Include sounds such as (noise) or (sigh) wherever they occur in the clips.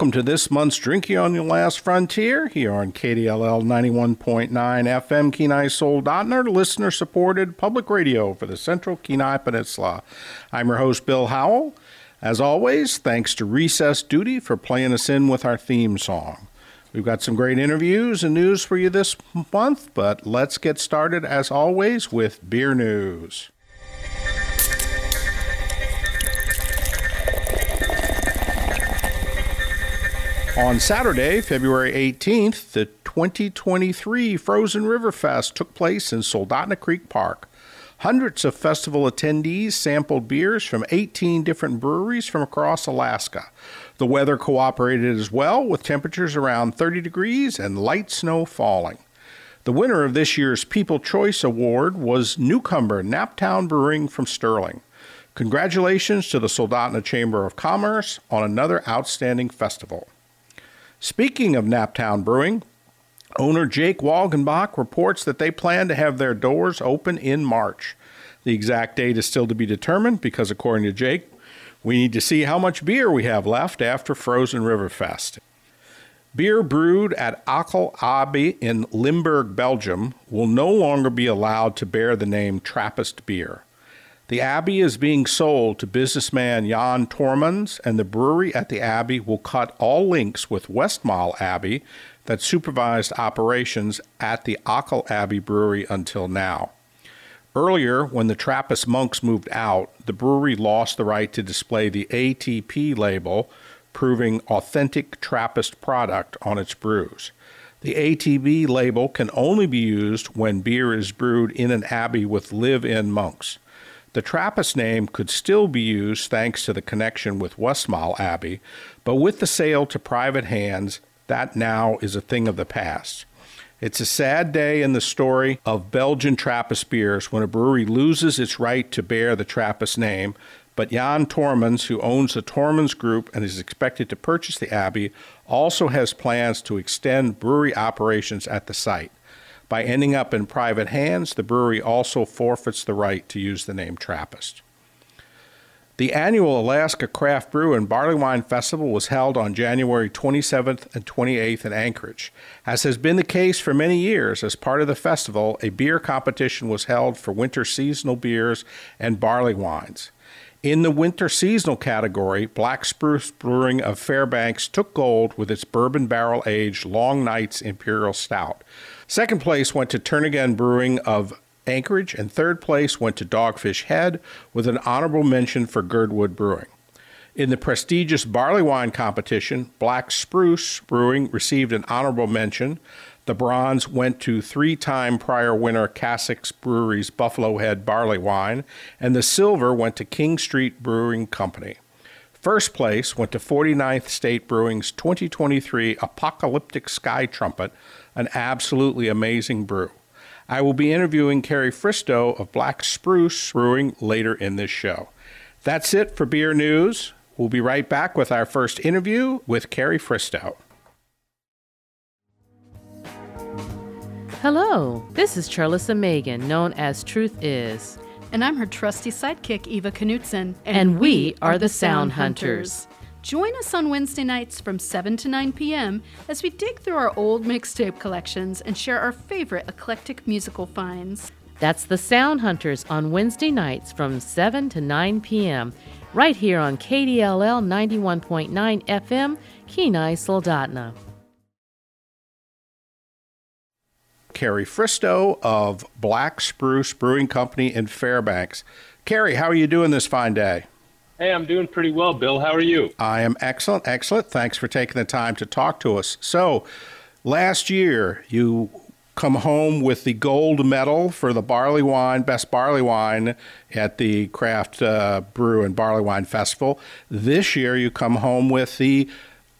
welcome to this month's Drinking on Your Last Frontier here on KDLL 91.9 FM Kenai Soldotna, listener supported public radio for the Central Kenai Peninsula. I'm your host, Bill Howell. As always, thanks to Recess Duty for playing us in with our theme song. We've got some great interviews and news for you this month, but let's get started as always with beer news. On Saturday, February 18th, the 2023 Frozen River Fest took place in Soldotna Creek Park. Hundreds of festival attendees sampled beers from 18 different breweries from across Alaska. The weather cooperated as well, with temperatures around 30 degrees and light snow falling. The winner of this year's People Choice Award was newcomer Naptown Brewing from Sterling. Congratulations to the Soldotna Chamber of Commerce on another outstanding festival. Speaking of Naptown Brewing, owner Jake Walgenbach reports that they plan to have their doors open in March. The exact date is still to be determined because, according to Jake, we need to see how much beer we have left after Frozen River Fest. Beer brewed at Achel Abbey in Limburg, Belgium, will no longer be allowed to bear the name Trappist beer. The Abbey is being sold to businessman Jan Toremans, and the brewery at the Abbey will cut all links with Westmalle Abbey that supervised operations at the Achel Abbey Brewery until now. Earlier, when the Trappist monks moved out, the brewery lost the right to display the ATP label, proving authentic Trappist product on its brews. The ATB label can only be used when beer is brewed in an abbey with live in monks. The Trappist name could still be used thanks to the connection with Westmalle Abbey, but with the sale to private hands, that now is a thing of the past. It's a sad day in the story of Belgian Trappist beers when a brewery loses its right to bear the Trappist name, but Jan Toremans, who owns the Toremans Group and is expected to purchase the Abbey, also has plans to extend brewery operations at the site. By ending up in private hands, the brewery also forfeits the right to use the name Trappist. The annual Alaska Craft Brew and Barley Wine Festival was held on January 27th and 28th in Anchorage. As has been the case for many years, as part of the festival, a beer competition was held for winter seasonal beers and barley wines. In the winter seasonal category, Black Spruce Brewing of Fairbanks took gold with its bourbon barrel aged Long Nights Imperial Stout. Second place went to Turnagain Brewing of Anchorage, and third place went to Dogfish Head, with an honorable mention for Girdwood Brewing. In the prestigious barley wine competition, Black Spruce Brewing received an honorable mention. The bronze went to three time prior winner Kassik's Brewery's Buffalo Head Barley Wine, and the silver went to King Street Brewing Company. First place went to 49th State Brewing's 2023 Apocalyptic Sky Trumpet, an absolutely amazing brew. I will be interviewing Carrie Fristo of Black Spruce Brewing later in this show. That's it for beer news. We'll be right back with our first interview with Carrie Fristo. Hello, this is Charlissa Megan, known as Truth Is. And I'm her trusty sidekick, Eva Knutson. And we are the Sound Hunters. Join us on Wednesday nights from 7 to 9 p.m. as we dig through our old mixtape collections and share our favorite eclectic musical finds. That's the Sound Hunters on Wednesday nights from 7 to 9 p.m. right here on KDLL 91.9 FM, Kenai Soldotna. Carrie Fristow of Black Spruce Brewing Company in Fairbanks. Carrie, how are you doing this fine day? Hey, I'm doing pretty well, Bill. How are you? I am excellent, excellent. Thanks for taking the time to talk to us. So, last year you come home with the gold medal for the barley wine, best barley wine at the Craft uh, Brew and Barley Wine Festival. This year you come home with the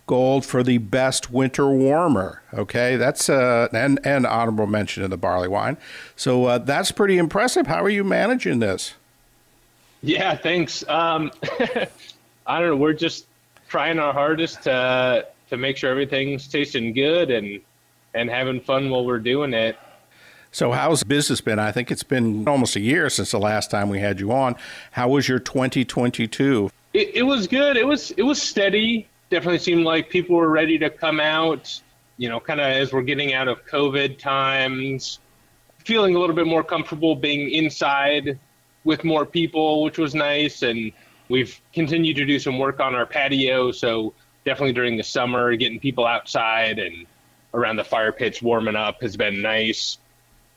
gold for the best winter warmer. Okay, that's uh, and and honorable mention in the barley wine. So uh, that's pretty impressive. How are you managing this? Yeah, thanks. Um, (laughs) I don't know. We're just trying our hardest to to make sure everything's tasting good and and having fun while we're doing it. So, how's business been? I think it's been almost a year since the last time we had you on. How was your 2022? It, it was good. It was it was steady. Definitely seemed like people were ready to come out. You know, kind of as we're getting out of COVID times, feeling a little bit more comfortable being inside with more people, which was nice. And we've continued to do some work on our patio. So definitely during the summer, getting people outside and around the fire pits warming up has been nice.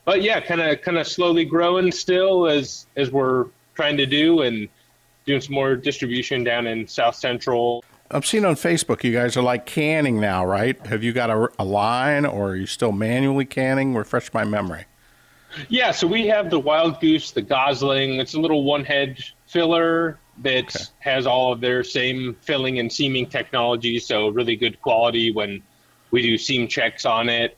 But yeah, kind of kind of slowly growing still as as we're trying to do and doing some more distribution down in South Central. I've seen on Facebook you guys are like canning now, right? Have you got a, a line or are you still manually canning? Refresh my memory. Yeah, so we have the Wild Goose, the Gosling. It's a little one head filler that okay. has all of their same filling and seaming technology, so really good quality when we do seam checks on it.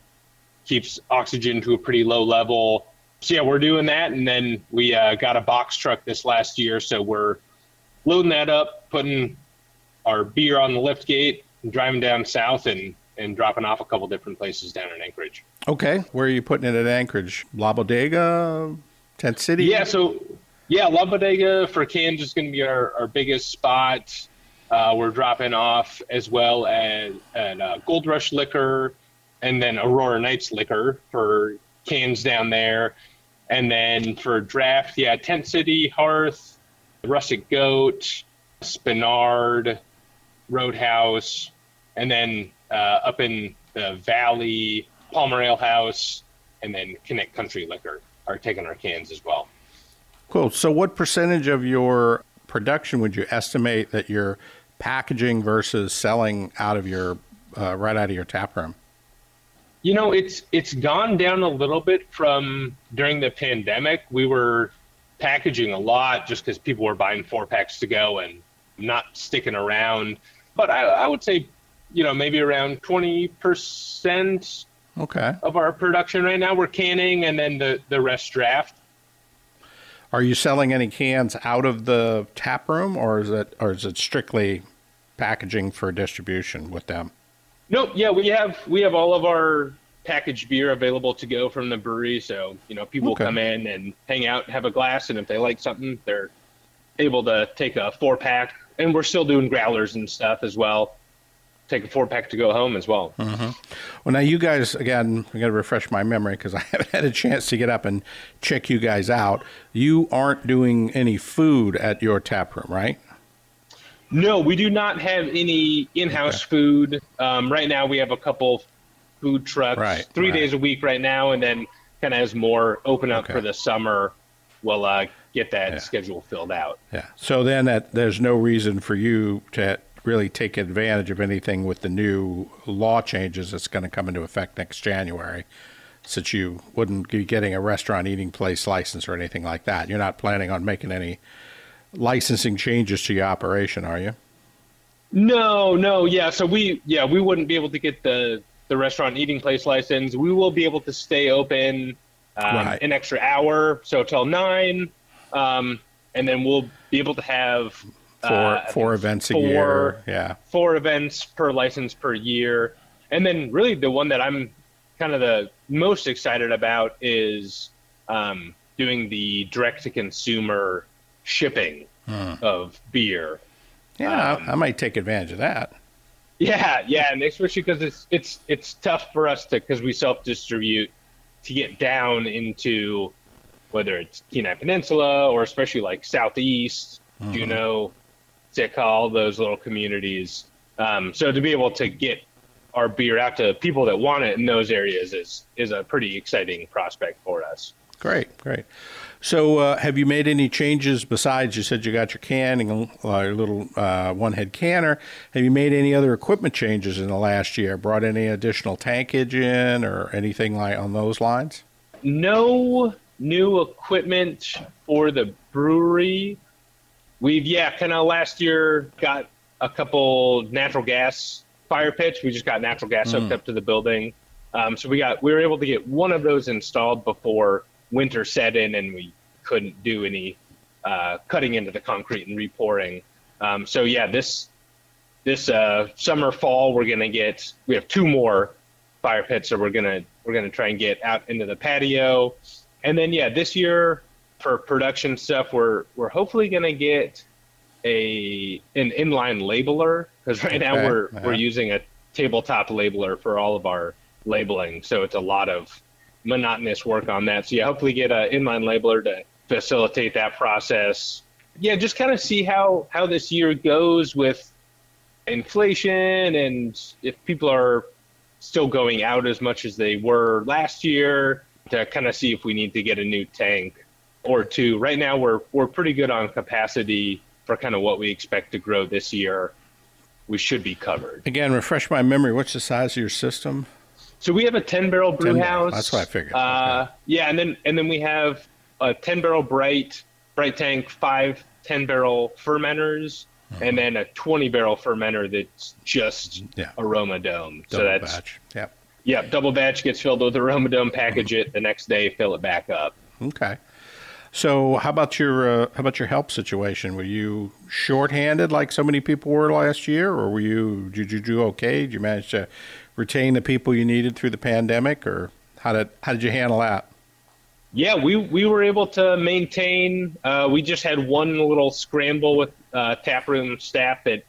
Keeps oxygen to a pretty low level. So yeah, we're doing that, and then we uh, got a box truck this last year, so we're loading that up, putting our beer on the lift gate, and driving down south, and and dropping off a couple different places down in Anchorage. Okay, where are you putting it at Anchorage? La Bodega, Tent City. Yeah, so yeah, La Bodega for cans is going to be our, our biggest spot. Uh, we're dropping off as well as at uh, Gold Rush Liquor and then Aurora Nights Liquor for cans down there. And then for draft, yeah, Tent City, Hearth, Rustic Goat, Spenard, Roadhouse, and then up in the Valley, Palmer Ale House, and then Connect Country Liquor are taking our cans as well. Cool. So, what percentage of your production would you estimate that you're packaging versus selling out of your uh, right out of your tap room? You know, it's it's gone down a little bit from during the pandemic. We were packaging a lot just because people were buying four packs to go and not sticking around. But I, I would say, you know, maybe around twenty percent okay. of our production right now we're canning, and then the the rest draft. Are you selling any cans out of the tap room, or is it or is it strictly packaging for distribution with them? Nope. Yeah, we have we have all of our packaged beer available to go from the brewery. So you know, people okay. come in and hang out, have a glass, and if they like something, they're able to take a four pack. And we're still doing growlers and stuff as well take a four pack to go home as well. Mm-hmm. Well, now you guys again, I got to refresh my memory because (laughs) I haven't had a chance to get up and check you guys out. You aren't doing any food at your tap room, right? No, we do not have any in-house okay. food. Um, right now, we have a couple food trucks, right, three right. days a week right now, and then kind of as more open up okay. for the summer, we'll uh, get that yeah. schedule filled out. Yeah. So then, that there's no reason for you to really take advantage of anything with the new law changes that's going to come into effect next January, since you wouldn't be getting a restaurant eating place license or anything like that. You're not planning on making any licensing changes to your operation, are you? No, no, yeah. So we, yeah, we wouldn't be able to get the the restaurant eating place license. We will be able to stay open um, right. an extra hour, so till nine, um, and then we'll be able to have four uh, four events four, a year. Yeah, four events per license per year, and then really the one that I'm kind of the most excited about is um, doing the direct to consumer shipping hmm. of beer. Yeah, um, I might take advantage of that. Yeah, yeah, and especially because it's it's it's tough for us to because we self distribute to get down into whether it's Kenai Peninsula or especially like Southeast, mm-hmm. Juneau, Sitka, all those little communities. Um, so to be able to get our beer out to people that want it in those areas is is a pretty exciting prospect for us. Great, great. So, uh, have you made any changes besides you said you got your canning, uh, your little uh, one head canner? Have you made any other equipment changes in the last year? Brought any additional tankage in or anything like on those lines? No new equipment for the brewery. We've yeah, kind of last year got a couple natural gas fire pits. We just got natural gas hooked up to the building. Um, so we got we were able to get one of those installed before winter set in, and we couldn't do any uh, cutting into the concrete and repouring. Um, so yeah, this this uh, summer fall we're gonna get we have two more fire pits, so we're gonna we're gonna try and get out into the patio, and then yeah, this year for production stuff we're we're hopefully gonna get a an inline labeler because right now Okay, we're yeah. we're using a tabletop labeler for all of our labeling, so it's a lot of monotonous work on that. So yeah, hopefully get an inline labeler to facilitate that process. Yeah, just kind of see how how this year goes with inflation and if people are still going out as much as they were last year to kind of see if we need to get a new tank or two. Right now we're we're pretty good on capacity for kind of what we expect to grow this year. We should be covered. Again, refresh my memory. What's the size of your system? So we have a 10 barrel brew 10 barrel, house. that's what I figured. Uh, yeah, and then and then we have a 10 barrel bright bright tank, five 10 barrel fermenters, Mm-hmm. and then a 20 barrel fermenter that's just Yeah. aroma dome. so Double that's batch. Yep. yeah, double batch gets filled with aroma dome, package it the next day, fill it back up. Okay. So, how about your uh, how about your help situation? Were you shorthanded like so many people were last year, or were you did you do okay? Did you manage to retain the people you needed through the pandemic, or how did how did you handle that? Yeah, we we were able to maintain. Uh, we just had one little scramble with uh, taproom staff that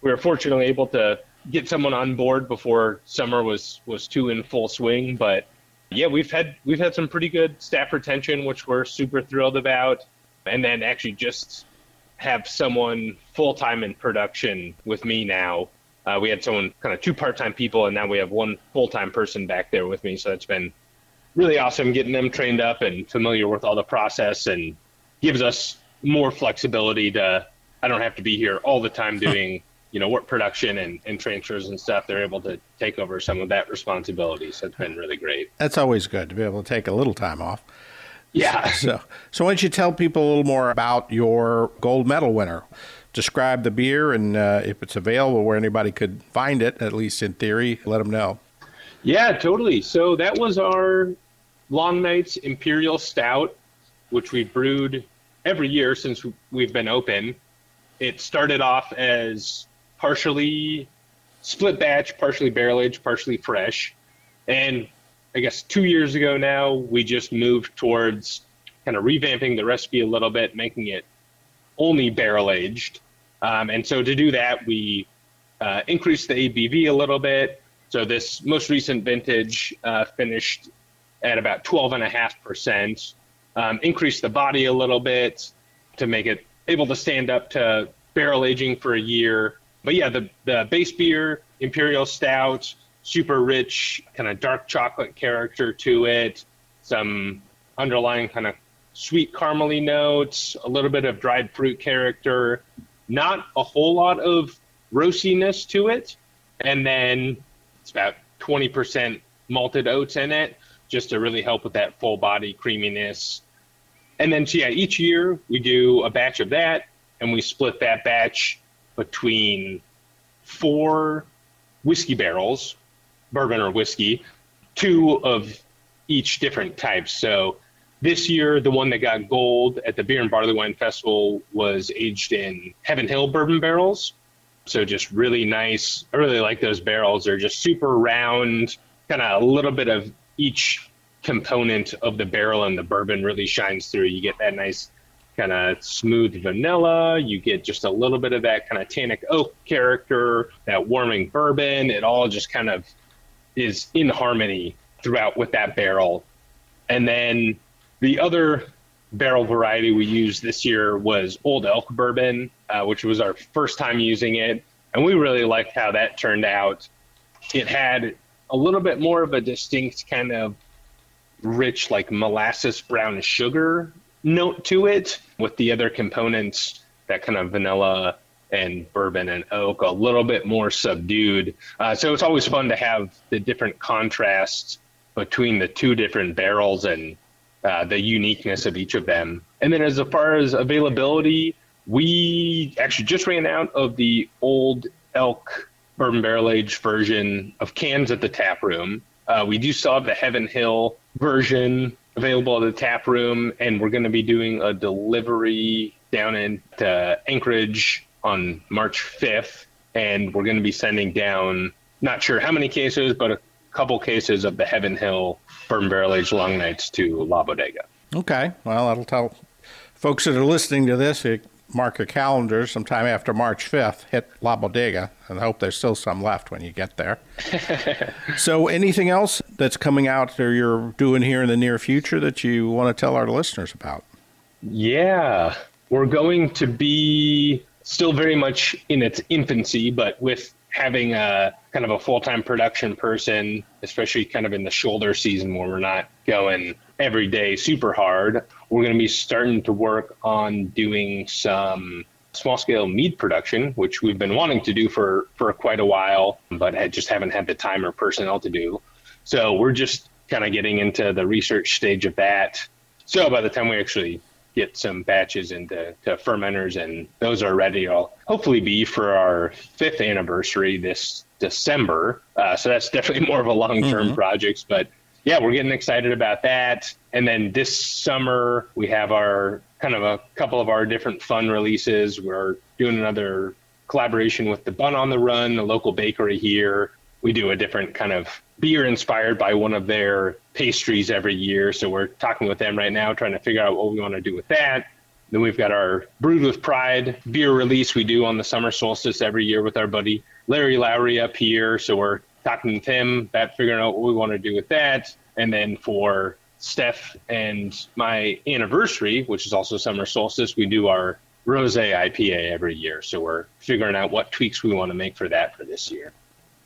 we were fortunately able to get someone on board before summer was was too in full swing. But yeah, we've had we've had some pretty good staff retention, which we're super thrilled about. And then actually just have someone full time in production with me now. Uh, we had someone kind of two part time people, and now we have one full time person back there with me. So it's been really awesome getting them trained up and familiar with all the process and gives us more flexibility to I don't have to be here all the time (laughs) doing you know work production and, and transfers and stuff. They're able to take over some of that responsibility. So it's been really great. That's always good to be able to take a little time off. Yeah. So, so why don't you tell people a little more about your gold medal winner? Describe the beer and uh, if it's available where anybody could find it, at least in theory, let them know. Yeah, totally. So that was our Long Nights Imperial Stout, which we brewed every year since we've been open. It started off as partially split batch, partially barrel aged, partially fresh. And I guess two years ago now, we just moved towards kind of revamping the recipe a little bit, making it only barrel aged. Um, and so to do that, we uh, increased the ABV a little bit. So this most recent vintage uh, finished at about 12.5%, um, increased the body a little bit to make it able to stand up to barrel aging for a year. But yeah, the, the base beer, Imperial Stout, super rich, kind of dark chocolate character to it, some underlying kind of sweet caramely notes, a little bit of dried fruit character, not a whole lot of roastiness to it. And then it's about 20% malted oats in it, just to really help with that full body creaminess. And then, so yeah, each year we do a batch of that, and we split that batch between four whiskey barrels, bourbon or whiskey, two of each different type. So this year, the one that got gold at the Beer and Barley Wine Festival was aged in Heaven Hill bourbon barrels. So just really nice. I really like those barrels. They're just super round, kind of a little bit of each component of the barrel and the bourbon really shines through. You get that nice kind of smooth vanilla. You get just a little bit of that kind of tannic oak character, that warming bourbon. It all just kind of is in harmony throughout with that barrel. And then the other barrel variety we used this year was Old Elk Bourbon, uh, which was our first time using it. And we really liked how that turned out. it had a little bit more of a distinct kind of rich, like molasses brown sugar note to it, with the other components, that kind of vanilla and bourbon and oak, a little bit more subdued. Uh, so it's always fun to have the different contrasts between the two different barrels and uh, the uniqueness of each of them. And then as far as availability, we actually just ran out of the old elk bourbon barrel aged version of cans at the tap room. Uh, we do still have the Heaven Hill version available at the tap room, and we're going to be doing a delivery down in uh, Anchorage on March 5th, and we're going to be sending down not sure how many cases, but a couple cases of the Heaven Hill bourbon barrel aged long nights to La Bodega. Okay, well that'll tell folks that are listening to this mark your calendars sometime after March 5th, hit La Bodega, and I hope there's still some left when you get there. (laughs) so, anything else that's coming out or you're doing here in the near future that you want to tell our listeners about? Yeah, we're going to be still very much in its infancy, but with having a kind of a full-time production person, especially kind of in the shoulder season where we're not going every day super hard, we're going to be starting to work on doing some small scale mead production, which we've been wanting to do for, for quite a while, but had, just haven't had the time or personnel to do. So we're just kind of getting into the research stage of that. So by the time we actually get some batches into to fermenters and those are ready, I'll hopefully be for our fifth anniversary this December. Uh, so that's definitely more of a long term mm-hmm. project, but yeah, we're getting excited about that. And then this summer, we have our kind of a couple of our different fun releases. We're doing another collaboration with the Bun on the Run, a local bakery here. We do a different kind of beer inspired by one of their pastries every year. So we're talking with them right now, trying to figure out what we want to do with that. Then we've got our Brewed with Pride beer release we do on the summer solstice every year with our buddy Larry Lowry up here. So we're talking with him about figuring out what we want to do with that. And then for Steph and my anniversary, which is also summer solstice, we do our rose IPA every year. So we're figuring out what tweaks we want to make for that for this year.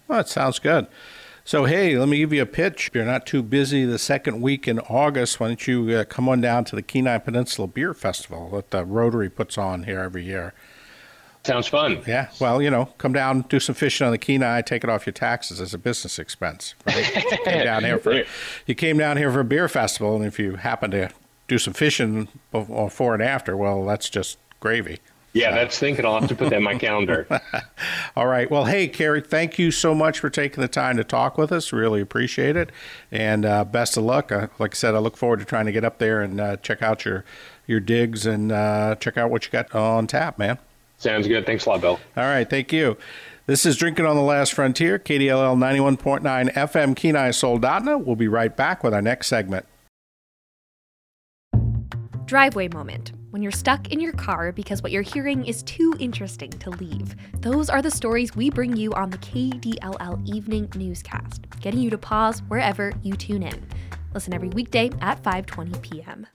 Well, that sounds good. So, hey, let me give you a pitch. If you're not too busy the second week in August, why don't you uh, come on down to the Kenai Peninsula Beer Festival that the Rotary puts on here every year? Sounds fun. Yeah. Well, you know, come down, do some fishing on the Kenai, take it off your taxes as a business expense. Right? you came (laughs) down here for you came down here for a beer festival, and if you happen to do some fishing before and after, well, that's just gravy. Yeah, that's thinking. I'll have to put that in my calendar. (laughs) All right. Well, hey, Carrie, thank you so much for taking the time to talk with us. Really appreciate it, and uh, best of luck. Uh, like I said, I look forward to trying to get up there and uh, check out your your digs and uh, check out what you got on tap, man. Sounds good. Thanks a lot, Bill. All right. Thank you. This is Drinking on the Last Frontier, KDLL 91.9 FM, Kenai Soldotna. We'll be right back with our next segment. Driveway moment. When you're stuck in your car because what you're hearing is too interesting to leave. Those are the stories we bring you on the KDLL Evening Newscast, getting you to pause wherever you tune in. Listen every weekday at 5:20 p.m.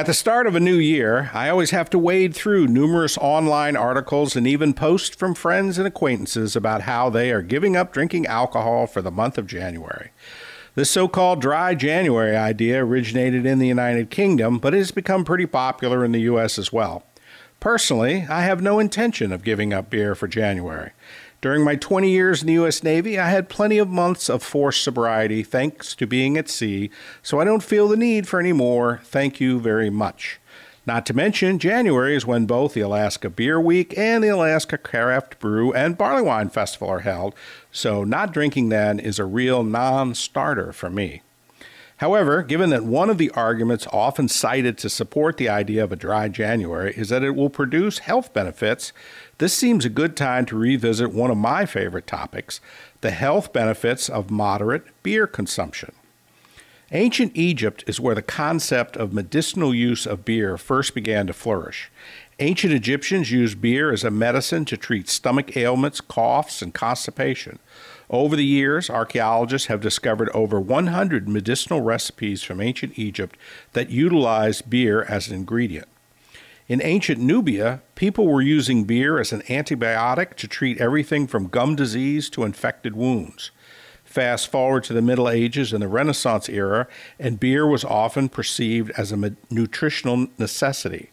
At the start of a new year, I always have to wade through numerous online articles and even posts from friends and acquaintances about how they are giving up drinking alcohol for the month of January. This so called dry January idea originated in the United Kingdom, but it has become pretty popular in the U.S. as well. Personally, I have no intention of giving up beer for January. During my 20 years in the U.S. Navy, I had plenty of months of forced sobriety thanks to being at sea, so I don't feel the need for any more. Thank you very much. Not to mention, January is when both the Alaska Beer Week and the Alaska Craft Brew and Barley Wine Festival are held, so not drinking then is a real non starter for me. However, given that one of the arguments often cited to support the idea of a dry January is that it will produce health benefits, this seems a good time to revisit one of my favorite topics the health benefits of moderate beer consumption. Ancient Egypt is where the concept of medicinal use of beer first began to flourish. Ancient Egyptians used beer as a medicine to treat stomach ailments, coughs, and constipation. Over the years, archaeologists have discovered over 100 medicinal recipes from ancient Egypt that utilized beer as an ingredient. In ancient Nubia, people were using beer as an antibiotic to treat everything from gum disease to infected wounds. Fast forward to the Middle Ages and the Renaissance era, and beer was often perceived as a nutritional necessity.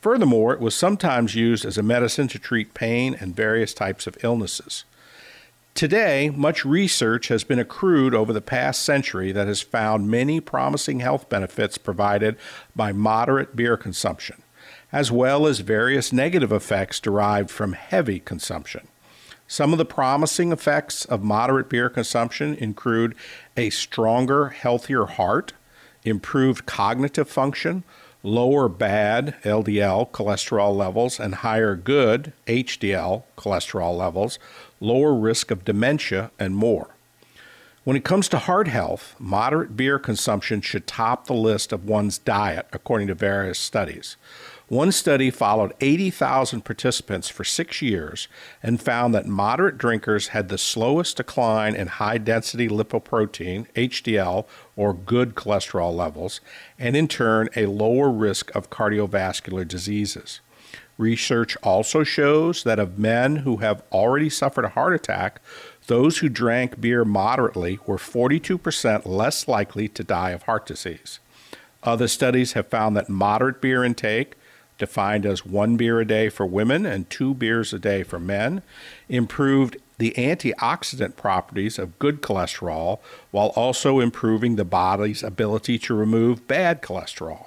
Furthermore, it was sometimes used as a medicine to treat pain and various types of illnesses. Today, much research has been accrued over the past century that has found many promising health benefits provided by moderate beer consumption, as well as various negative effects derived from heavy consumption. Some of the promising effects of moderate beer consumption include a stronger, healthier heart, improved cognitive function, lower bad LDL cholesterol levels, and higher good HDL cholesterol levels, lower risk of dementia, and more. When it comes to heart health, moderate beer consumption should top the list of one's diet, according to various studies. One study followed 80,000 participants for six years and found that moderate drinkers had the slowest decline in high density lipoprotein, HDL, or good cholesterol levels, and in turn, a lower risk of cardiovascular diseases. Research also shows that of men who have already suffered a heart attack, those who drank beer moderately were 42% less likely to die of heart disease. Other studies have found that moderate beer intake defined as one beer a day for women and two beers a day for men, improved the antioxidant properties of good cholesterol while also improving the body's ability to remove bad cholesterol.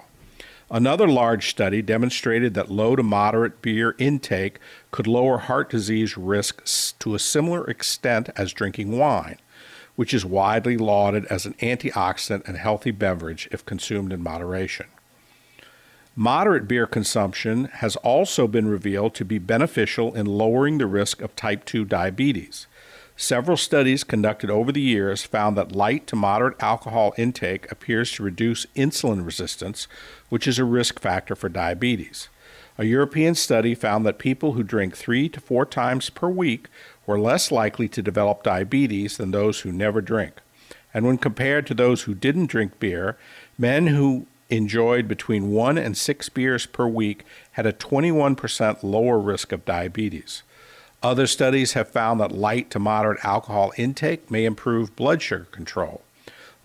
Another large study demonstrated that low to moderate beer intake could lower heart disease risks to a similar extent as drinking wine, which is widely lauded as an antioxidant and healthy beverage if consumed in moderation. Moderate beer consumption has also been revealed to be beneficial in lowering the risk of type 2 diabetes. Several studies conducted over the years found that light to moderate alcohol intake appears to reduce insulin resistance, which is a risk factor for diabetes. A European study found that people who drink three to four times per week were less likely to develop diabetes than those who never drink. And when compared to those who didn't drink beer, men who enjoyed between one and six beers per week had a 21% lower risk of diabetes. Other studies have found that light to moderate alcohol intake may improve blood sugar control.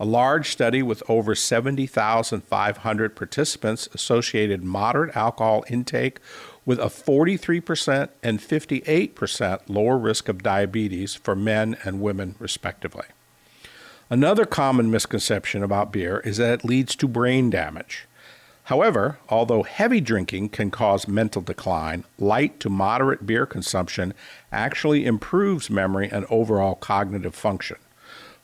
A large study with over 70,500 participants associated moderate alcohol intake with a 43% and 58% lower risk of diabetes for men and women, respectively. Another common misconception about beer is that it leads to brain damage. However, although heavy drinking can cause mental decline, light to moderate beer consumption actually improves memory and overall cognitive function.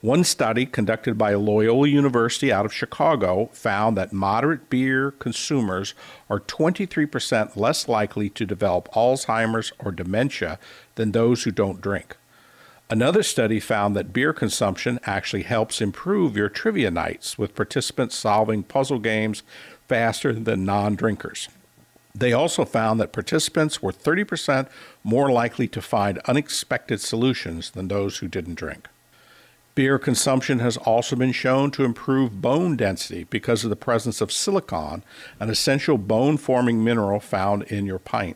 One study conducted by Loyola University out of Chicago found that moderate beer consumers are 23% less likely to develop Alzheimer's or dementia than those who don't drink. Another study found that beer consumption actually helps improve your trivia nights, with participants solving puzzle games faster than non drinkers. They also found that participants were 30% more likely to find unexpected solutions than those who didn't drink. Beer consumption has also been shown to improve bone density because of the presence of silicon, an essential bone forming mineral found in your pint.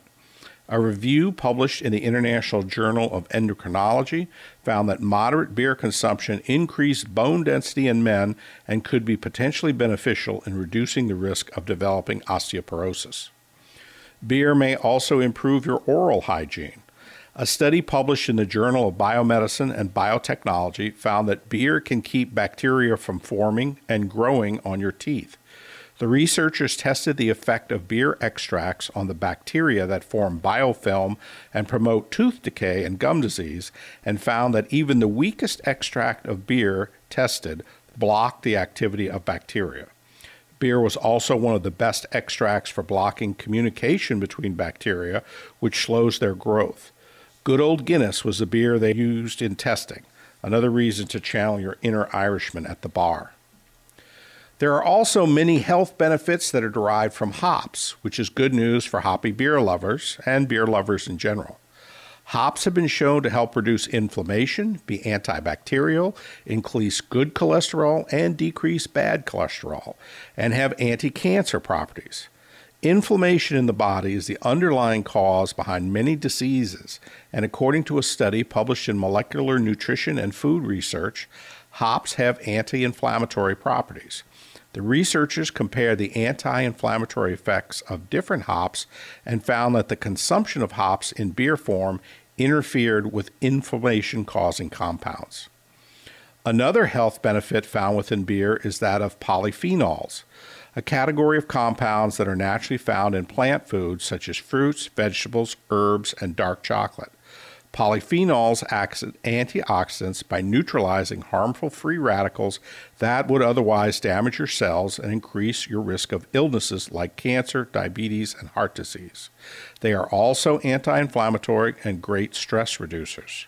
A review published in the International Journal of Endocrinology found that moderate beer consumption increased bone density in men and could be potentially beneficial in reducing the risk of developing osteoporosis. Beer may also improve your oral hygiene. A study published in the Journal of Biomedicine and Biotechnology found that beer can keep bacteria from forming and growing on your teeth. The researchers tested the effect of beer extracts on the bacteria that form biofilm and promote tooth decay and gum disease, and found that even the weakest extract of beer tested blocked the activity of bacteria. Beer was also one of the best extracts for blocking communication between bacteria, which slows their growth. Good old Guinness was the beer they used in testing, another reason to channel your inner Irishman at the bar. There are also many health benefits that are derived from hops, which is good news for hoppy beer lovers and beer lovers in general. Hops have been shown to help reduce inflammation, be antibacterial, increase good cholesterol, and decrease bad cholesterol, and have anti cancer properties. Inflammation in the body is the underlying cause behind many diseases, and according to a study published in Molecular Nutrition and Food Research, hops have anti inflammatory properties. The researchers compared the anti inflammatory effects of different hops and found that the consumption of hops in beer form interfered with inflammation causing compounds. Another health benefit found within beer is that of polyphenols a category of compounds that are naturally found in plant foods such as fruits, vegetables, herbs, and dark chocolate. Polyphenols act as antioxidants by neutralizing harmful free radicals that would otherwise damage your cells and increase your risk of illnesses like cancer, diabetes, and heart disease. They are also anti inflammatory and great stress reducers.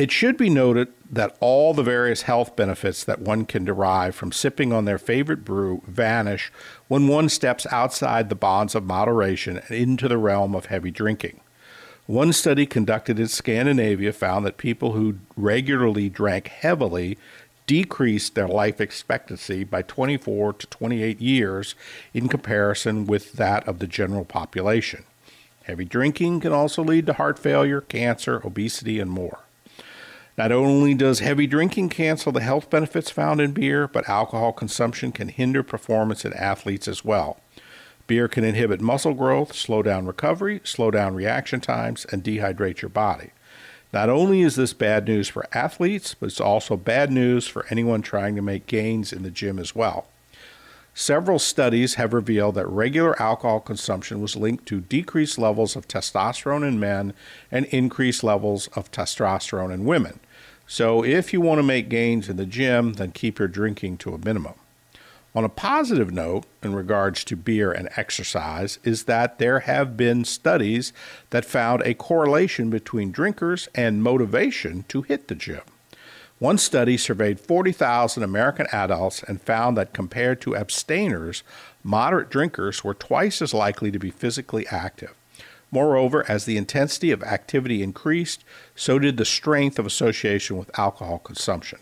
It should be noted that all the various health benefits that one can derive from sipping on their favorite brew vanish when one steps outside the bonds of moderation and into the realm of heavy drinking. One study conducted in Scandinavia found that people who regularly drank heavily decreased their life expectancy by 24 to 28 years in comparison with that of the general population. Heavy drinking can also lead to heart failure, cancer, obesity, and more. Not only does heavy drinking cancel the health benefits found in beer, but alcohol consumption can hinder performance in athletes as well. Beer can inhibit muscle growth, slow down recovery, slow down reaction times, and dehydrate your body. Not only is this bad news for athletes, but it's also bad news for anyone trying to make gains in the gym as well. Several studies have revealed that regular alcohol consumption was linked to decreased levels of testosterone in men and increased levels of testosterone in women. So if you want to make gains in the gym, then keep your drinking to a minimum. On a positive note, in regards to beer and exercise, is that there have been studies that found a correlation between drinkers and motivation to hit the gym. One study surveyed 40,000 American adults and found that compared to abstainers, moderate drinkers were twice as likely to be physically active. Moreover, as the intensity of activity increased, so did the strength of association with alcohol consumption.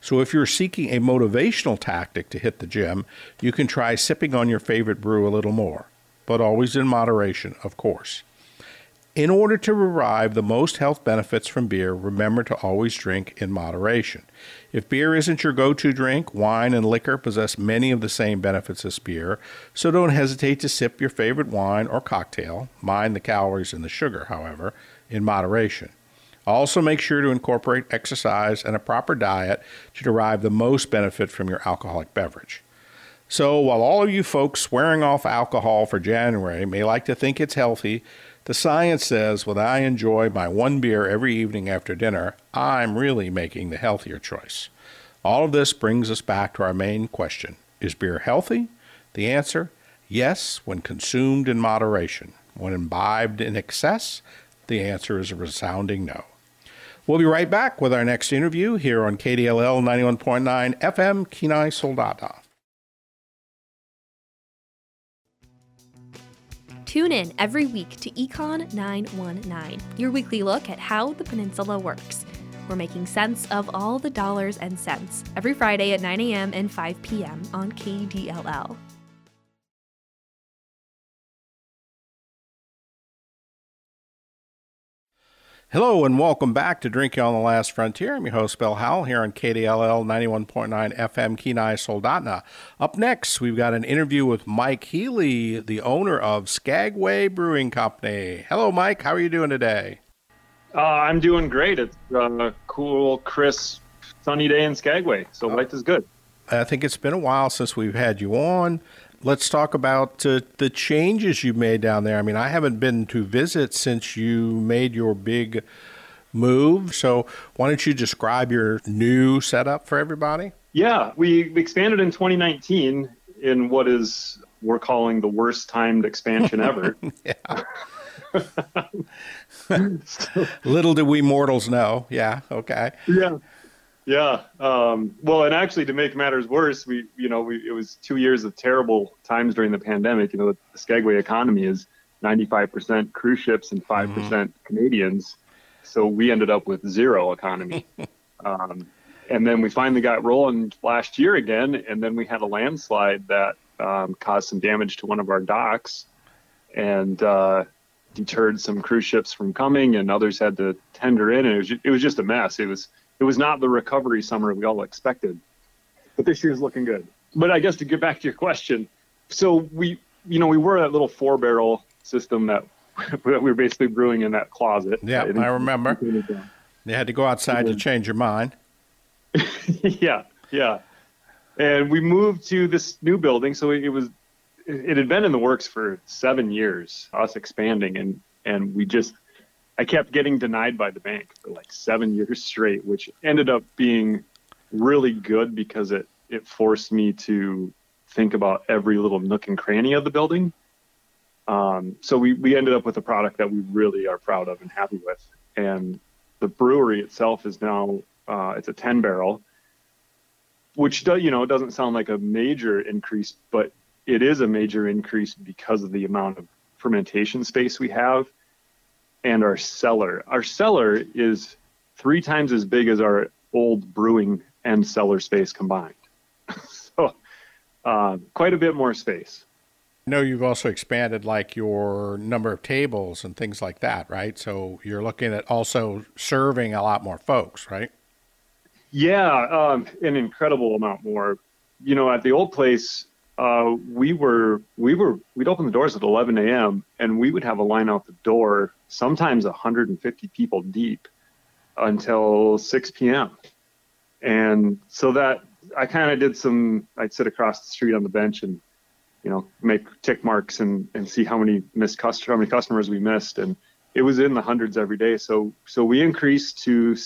So, if you're seeking a motivational tactic to hit the gym, you can try sipping on your favorite brew a little more, but always in moderation, of course. In order to derive the most health benefits from beer, remember to always drink in moderation. If beer isn't your go to drink, wine and liquor possess many of the same benefits as beer, so don't hesitate to sip your favorite wine or cocktail, mind the calories and the sugar, however, in moderation. Also, make sure to incorporate exercise and a proper diet to derive the most benefit from your alcoholic beverage. So, while all of you folks swearing off alcohol for January may like to think it's healthy, the science says when I enjoy my one beer every evening after dinner, I'm really making the healthier choice. All of this brings us back to our main question Is beer healthy? The answer yes, when consumed in moderation. When imbibed in excess, the answer is a resounding no. We'll be right back with our next interview here on KDLL 91.9 FM, Kenai Soldotna. Tune in every week to Econ 919, your weekly look at how the peninsula works. We're making sense of all the dollars and cents every Friday at 9 a.m. and 5 p.m. on KDLL. Hello and welcome back to Drinking on the Last Frontier. I'm your host, Bill Howell, here on KDLL 91.9 FM Kenai Soldotna. Up next, we've got an interview with Mike Healy, the owner of Skagway Brewing Company. Hello, Mike. How are you doing today? Uh, I'm doing great. It's a cool, crisp, sunny day in Skagway, so oh. life is good. I think it's been a while since we've had you on let's talk about uh, the changes you made down there. I mean, I haven't been to visit since you made your big move. So, why don't you describe your new setup for everybody? Yeah, we expanded in 2019 in what is we're calling the worst timed expansion (laughs) ever. (laughs) Little do we mortals know. Yeah. Okay. Yeah. Yeah. Um, well, and actually, to make matters worse, we, you know, we, it was two years of terrible times during the pandemic. You know, the Skagway economy is 95% cruise ships and 5% mm-hmm. Canadians. So we ended up with zero economy. (laughs) um, and then we finally got rolling last year again. And then we had a landslide that um, caused some damage to one of our docks, and uh, deterred some cruise ships from coming, and others had to tender in, and it was just, it was just a mess. It was it was not the recovery summer we all expected, but this year's looking good. But I guess to get back to your question, so we you know we were that little four barrel system that (laughs) we were basically brewing in that closet. Yeah, I remember. You had to go outside to change your mind. (laughs) yeah, yeah. And we moved to this new building, so it was it had been in the works for seven years, us expanding, and and we just I kept getting denied by the bank for like seven years straight, which ended up being really good because it it forced me to think about every little nook and cranny of the building. Um, so we we ended up with a product that we really are proud of and happy with, and the brewery itself is now uh, it's a 10 barrel which do, you know doesn't sound like a major increase but it is a major increase because of the amount of fermentation space we have and our cellar our cellar is three times as big as our old brewing and cellar space combined (laughs) so uh, quite a bit more space I know you've also expanded like your number of tables and things like that, right? So you're looking at also serving a lot more folks, right? Yeah, um, an incredible amount more. You know, at the old place, uh, we were we were we'd open the doors at 11 a.m. and we would have a line out the door, sometimes 150 people deep, until 6 p.m. And so that I kind of did some. I'd sit across the street on the bench and you know make tick marks and and see how many missed customer how many customers we missed and it was in the hundreds every day so so we increased to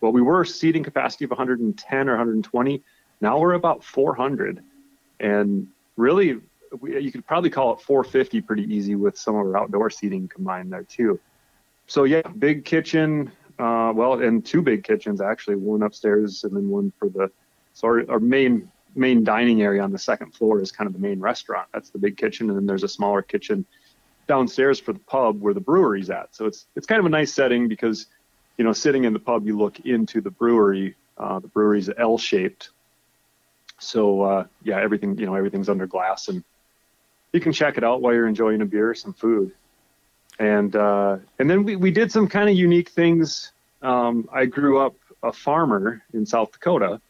well we were seating capacity of 110 or 120 now we're about 400 and really you could probably call it 450 pretty easy with some of our outdoor seating combined there too so yeah big kitchen uh, well and two big kitchens actually one upstairs and then one for the so our, our main main dining area on the second floor is kind of the main restaurant. That's the big kitchen, and then there's a smaller kitchen downstairs for the pub where the brewery's at. So it's it's kind of a nice setting because, you know, sitting in the pub, you look into the brewery. Uh, the brewery's L-shaped, so uh, yeah, everything you know, everything's under glass, and you can check it out while you're enjoying a beer, or some food, and uh, and then we we did some kind of unique things. Um, I grew up a farmer in South Dakota,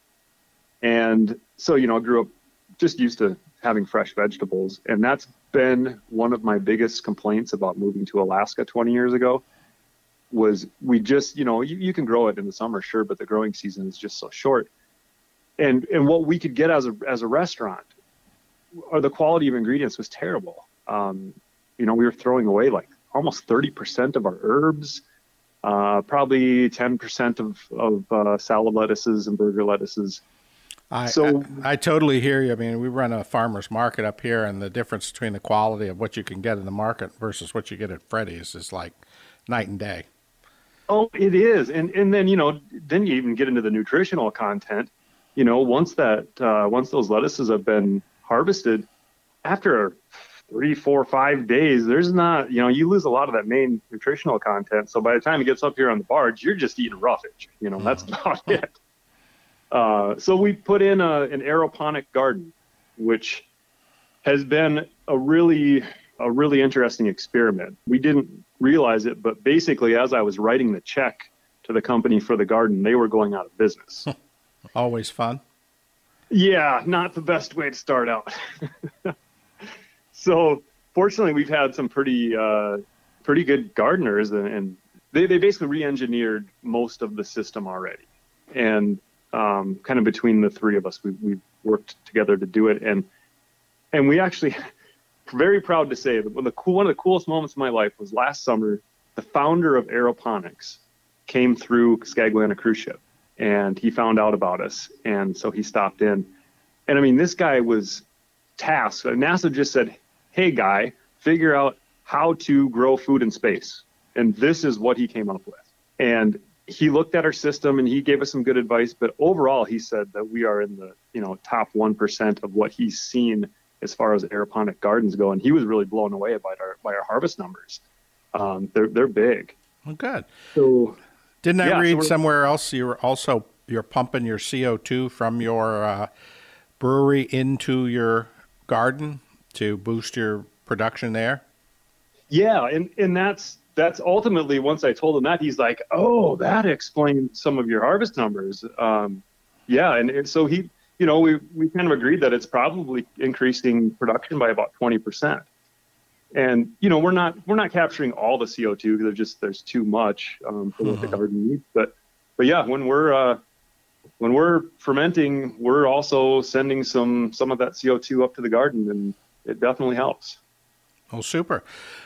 and so, you know, I grew up just used to having fresh vegetables. And that's been one of my biggest complaints about moving to Alaska 20 years ago was we just, you know, you, you can grow it in the summer, sure, but the growing season is just so short. And, and what we could get as a, as a restaurant or the quality of ingredients was terrible. Um, you know, we were throwing away like almost 30% of our herbs, uh, probably 10% of, of uh, salad lettuces and burger lettuces. I, so I, I, totally hear you. I mean, we run a farmer's market up here, and the difference between the quality of what you can get in the market versus what you get at Freddy's is like night and day. Oh, it is, and and then you know, then you even get into the nutritional content. You know, once that uh, once those lettuces have been harvested, after three, four, five days, there's not, you know, you lose a lot of that main nutritional content. So by the time it gets up here on the barge, you're just eating roughage. You know, that's mm-hmm. about it. Uh, so we put in a, an aeroponic garden, which has been a really a really interesting experiment. We didn't realize it, but basically, as I was writing the check to the company for the garden, they were going out of business. (laughs) Always fun. Yeah, not the best way to start out. (laughs) so fortunately, we've had some pretty uh, pretty good gardeners, and, and they, they basically re-engineered most of the system already. And um, kind of between the three of us, we we worked together to do it, and and we actually (laughs) very proud to say that one of the cool one of the coolest moments of my life was last summer. The founder of Aeroponics came through Skagway on a cruise ship, and he found out about us, and so he stopped in. And I mean, this guy was tasked. NASA just said, "Hey, guy, figure out how to grow food in space," and this is what he came up with. And he looked at our system and he gave us some good advice. But overall, he said that we are in the you know top one percent of what he's seen as far as aeroponic gardens go, and he was really blown away by our by our harvest numbers. Um, they're they're big. Well, good. So, didn't I yeah, read so somewhere else you were also you're pumping your CO two from your uh, brewery into your garden to boost your production there? Yeah, and and that's that's ultimately once I told him that he's like, oh, that explains some of your harvest numbers. Um, yeah, and, and so he, you know, we we kind of agreed that it's probably increasing production by about twenty percent. And you know, we're not we're not capturing all the CO two because there's just there's too much um, for what the garden needs. But but yeah, when we're uh, when we're fermenting, we're also sending some some of that CO two up to the garden, and it definitely helps. Oh, super.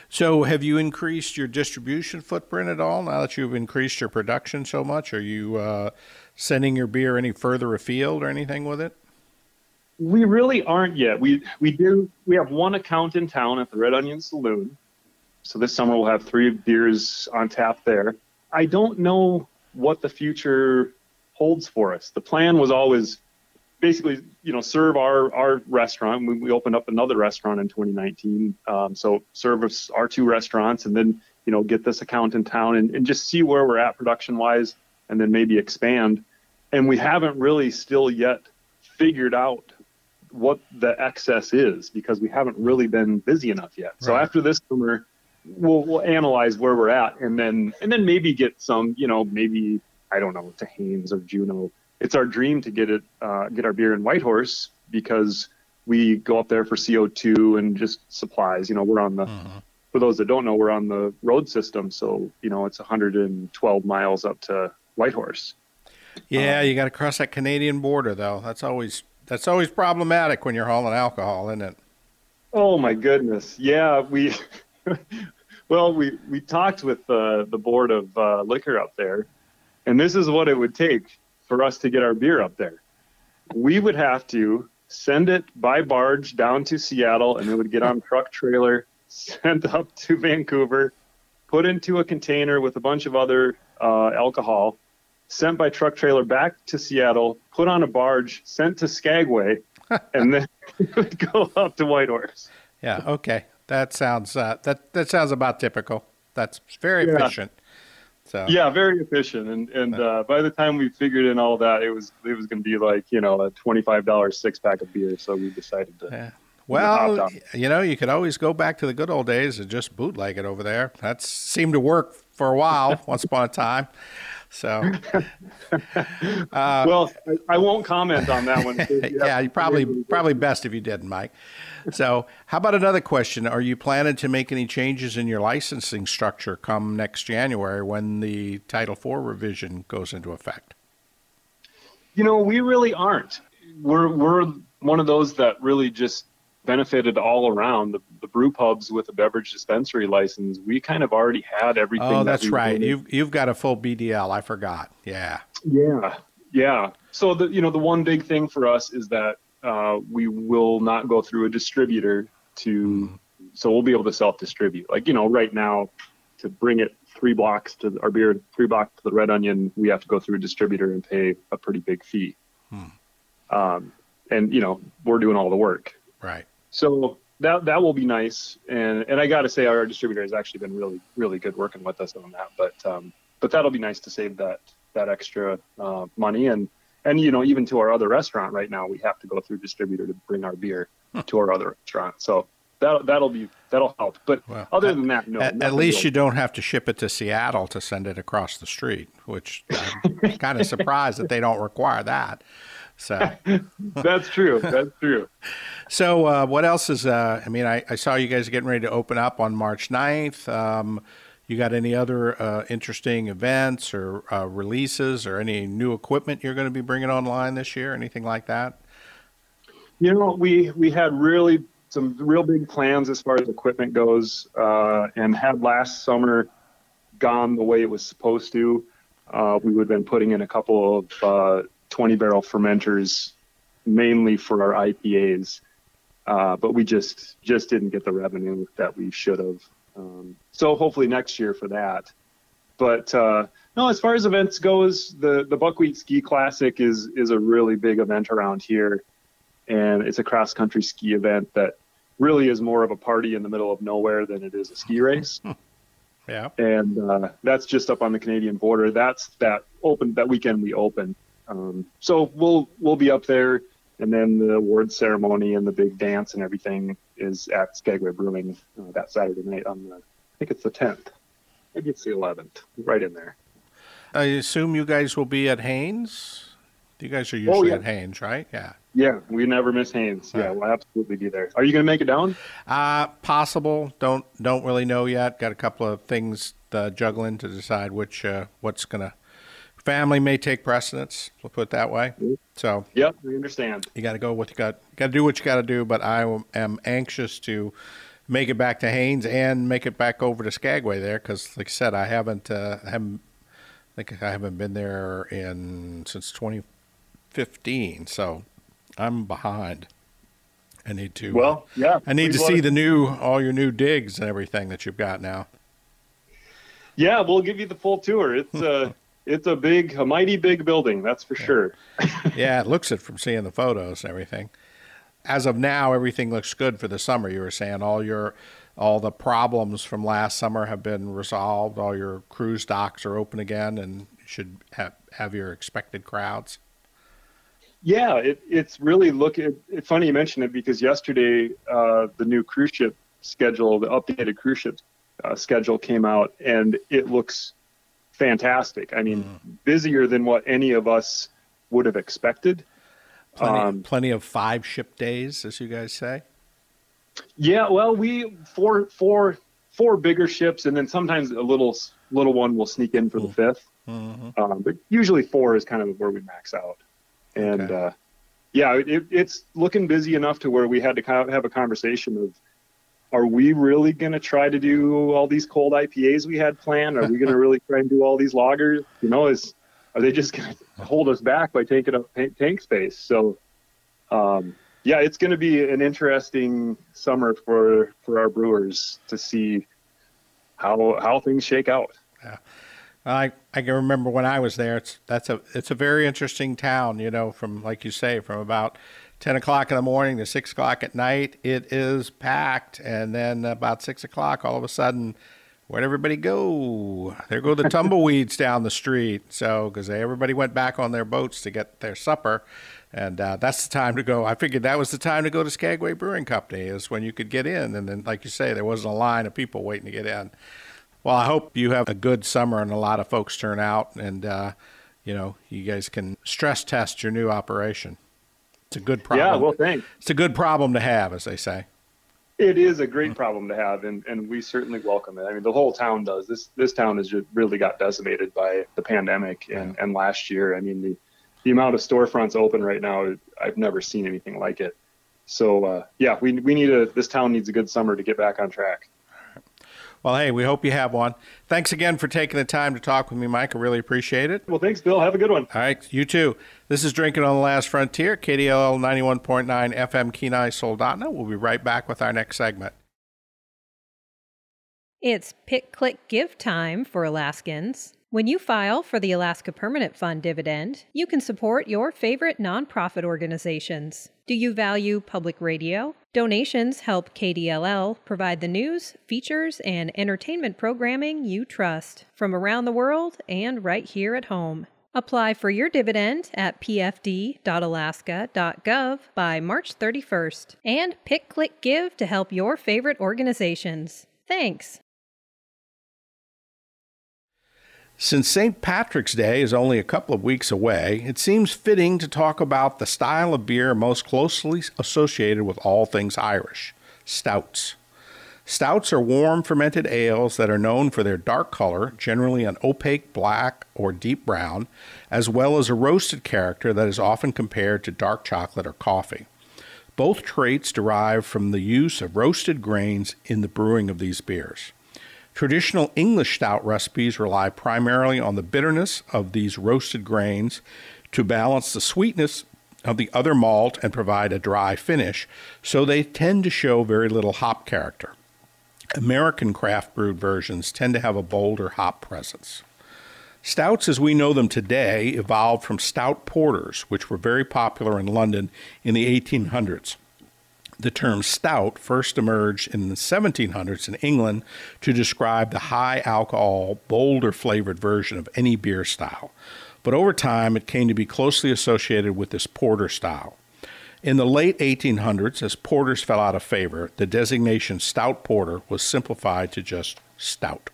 So, have you increased your distribution footprint at all now that you've increased your production so much? Are you uh, sending your beer any further afield or anything with it? We really aren't yet. We we do. We have one account in town at the Red Onion Saloon. So this summer we'll have three beers on tap there. I don't know what the future holds for us. The plan was always basically, you know, serve our our restaurant. We, we opened up another restaurant in 2019. Um, so service our two restaurants, and then you know get this account in town and, and just see where we're at production wise, and then maybe expand. And we haven't really still yet figured out what the excess is because we haven't really been busy enough yet. So after this summer, we'll we'll analyze where we're at and then and then maybe get some, you know, maybe I don't know, to Haines or Juneau. It's our dream to get it uh, get our beer in Whitehorse because we go up there for CO2 and just supplies. You know, we're on the for those that don't know, we're on the road system, so you know it's 112 miles up to Whitehorse. Yeah, you got to cross that Canadian border, though. That's always that's always problematic when you're hauling alcohol, isn't it? Oh my goodness. Yeah, we (laughs) well, we we talked with uh, the board of uh, liquor up there, and this is what it would take for us to get our beer up there. We would have to send it by barge down to Seattle, and it would get on truck trailer, (laughs) sent up to Vancouver, put into a container with a bunch of other uh, alcohol, sent by truck trailer back to Seattle, put on a barge, sent to Skagway, (laughs) and then (laughs) would go up to Whitehorse. Yeah. Okay. That sounds uh, that that sounds about typical. That's very Yeah. efficient. So Yeah, very efficient. And and uh, by the time we figured in all that, it was it was going to be like you know a twenty five dollars six pack of beer. So we decided to. Yeah. Well, you know, you could always go back to the good old days and just bootleg it over there. That seemed to work for a while, (laughs) once upon a time. So, (laughs) uh, well, I, I won't comment on that one. (laughs) yeah, you probably probably best if you didn't, Mike. So, how about another question? Are you planning to make any changes in your licensing structure come next January when the Title IV revision goes into effect? You know, we really aren't. We're we're one of those that really just benefited all around. The, the brew pubs with a beverage dispensary license, we kind of already had everything. Oh, that that's right. wanted. You've you've got a full BDL. I forgot. Yeah. Yeah, yeah. So the you know the one big thing for us is that uh, we will not go through a distributor to, so we'll be able to self distribute. Like you know right now, to bring it three blocks to our beer, three blocks to the Red Onion, we have to go through a distributor and pay a pretty big fee. Um, and you know we're doing all the work. Right. So that that will be nice, and and I got to say our distributor has actually been really really good working with us on that. But um, but that'll be nice to save that that extra uh, money, and and you know even to our other restaurant right now we have to go through distributor to bring our beer to our other restaurant. So that that'll be that'll help. But Well, other at- than that, no. At, at least you don't have to ship it to Seattle to send it across the street, which I'm (laughs) kind of surprised that they don't require that. So, (laughs) That's true. That's true. so uh, what else is? Uh, I mean, I, I saw you guys getting ready to open up on March 9th. Um, you got any other uh, interesting events or uh, releases or any new equipment you're going to be bringing online this year? Anything like that? You know, we we had really some real big plans as far as equipment goes, uh, and had last summer gone the way it was supposed to, uh, we would have been putting in a couple of uh, 20 barrel fermenters, mainly for our IPAs, uh, but we just just didn't get the revenue that we should have. Um, so hopefully next year for that. But uh, no, as far as events goes, the the Buckwheat Ski Classic is is a really big event around here and it's a cross country ski event that really is more of a party in the middle of nowhere than it is a ski race. (laughs) Yeah. and uh, that's just up on the Canadian border. That's that open that weekend we open. Um, so we'll we'll be up there and then the award ceremony and the big dance and everything is at Skagway Brewing uh, that Saturday night on the, I think it's the 10th. Maybe it's the 11th, right in there. I assume you guys will be at Haines. You guys are usually yeah. at Haines, right? Yeah. Yeah, we never miss Haines. Yeah, Right. we'll absolutely be there. Are you going to make it down? Uh, possible. Don't don't really know yet. Got a couple of things uh, juggling to decide which uh, what's gonna. Family may take precedence. We'll put it that way. So Yep, we understand. you got to go what you got. Got to do what you got to do. But I am anxious to make it back to Haines and make it back over to Skagway there because, like I said, I haven't uh, haven't I think I haven't been there in since 2015. So I'm behind. I need to. uh, Well, yeah. I need to see the new, all your new digs and everything that you've got now. Yeah, we'll give you the full tour. It's a (laughs) it's a big, a mighty big building, that's for sure. (laughs) yeah, it looks it from seeing the photos and everything. As of now, everything looks good for the summer. You were saying all your, all the problems from last summer have been resolved. All your cruise docks are open again, and should have have your expected crowds. Yeah, it, it's really looking. It's funny you mention it because yesterday uh, the new cruise ship schedule, the updated cruise ship uh, schedule came out, and it looks fantastic. I mean, busier than what any of us would have expected. Plenty, Um, plenty of five ship days, as you guys say. Yeah, well, we four four four bigger ships, and then sometimes a little little one will sneak in for the 5th Um, but usually four is kind of where we max out. And Okay. uh, yeah, it, it's looking busy enough to where we had to kind of have a conversation of, are we really going to try to do all these cold IPAs we had planned? Are we going to really try and do all these lagers? You know, is are they just going (laughs) to hold us back by taking up tank, space? So, um, yeah, it's going to be an interesting summer for for our brewers to see how how things shake out. Yeah. I I can remember when I was there. It's that's a it's a very interesting town. You know, from like you say, from about ten o'clock in the morning to six o'clock at night, it is packed, and then about six o'clock, all of a sudden, where'd everybody go? There go the (laughs) tumbleweeds down the street. So because everybody went back on their boats to get their supper. And uh, that's the time to go. I figured that was the time to go to Skagway Brewing Company, is when you could get in. And then, like you say, there wasn't a line of people waiting to get in. Well, I hope you have a good summer and a lot of folks turn out, and uh, you know you guys can stress test your new operation. It's a good problem. Yeah, well, thanks. it's a good problem to have, as they say. It is a great problem to have, and, and we certainly welcome it. I mean, the whole town does. This this town has just really got decimated by the pandemic and, and last year. I mean, the the amount of storefronts open right now, I've never seen anything like it. So uh, yeah, we we need a this town needs a good summer to get back on track. Well, hey, we hope you have one. Thanks again for taking the time to talk with me, Mike. I really appreciate it. Well, thanks, Bill. Have a good one. All right, you too. This is Drinking on the Last Frontier, KDLL 91.9 FM Kenai Soldotna. We'll be right back with our next segment. It's pick, click, give time for Alaskans. When you file for the Alaska Permanent Fund dividend, you can support your favorite nonprofit organizations. Do you value public radio? Donations help KDLL provide the news, features, and entertainment programming you trust from around the world and right here at home. Apply for your dividend at pfd.alaska.gov by March 31st and pick, click, give to help your favorite organizations. Thanks. Since St. Patrick's Day is only a couple of weeks away, it seems fitting to talk about the style of beer most closely associated with all things Irish stouts. Stouts are warm fermented ales that are known for their dark color, generally an opaque black or deep brown, as well as a roasted character that is often compared to dark chocolate or coffee. Both traits derive from the use of roasted grains in the brewing of these beers. Traditional English stout recipes rely primarily on the bitterness of these roasted grains to balance the sweetness of the other malt and provide a dry finish, so they tend to show very little hop character. American craft brewed versions tend to have a bolder hop presence. Stouts, as we know them today, evolved from stout porters, which were very popular in London in the 1800s. The term stout first emerged in the 1700s in England to describe the high alcohol, bolder flavored version of any beer style. But over time, it came to be closely associated with this porter style. In the late 1800s, as porters fell out of favor, the designation stout porter was simplified to just stout.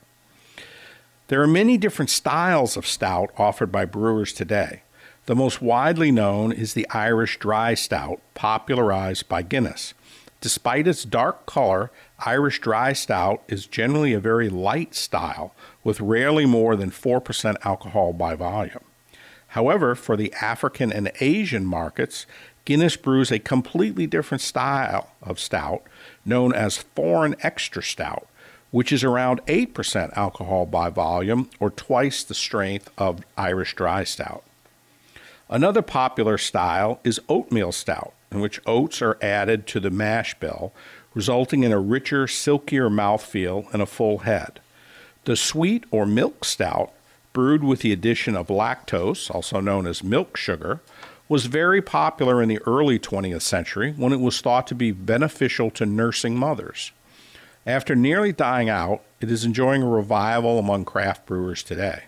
There are many different styles of stout offered by brewers today. The most widely known is the Irish Dry Stout, popularized by Guinness. Despite its dark color, Irish Dry Stout is generally a very light style, with rarely more than 4% alcohol by volume. However, for the African and Asian markets, Guinness brews a completely different style of stout known as foreign extra stout, which is around 8% alcohol by volume or twice the strength of Irish dry stout. Another popular style is oatmeal stout, in which oats are added to the mash bill, resulting in a richer, silkier mouthfeel and a full head. The sweet or milk stout, brewed with the addition of lactose, also known as milk sugar, was very popular in the early 20th century when it was thought to be beneficial to nursing mothers. After nearly dying out, it is enjoying a revival among craft brewers today.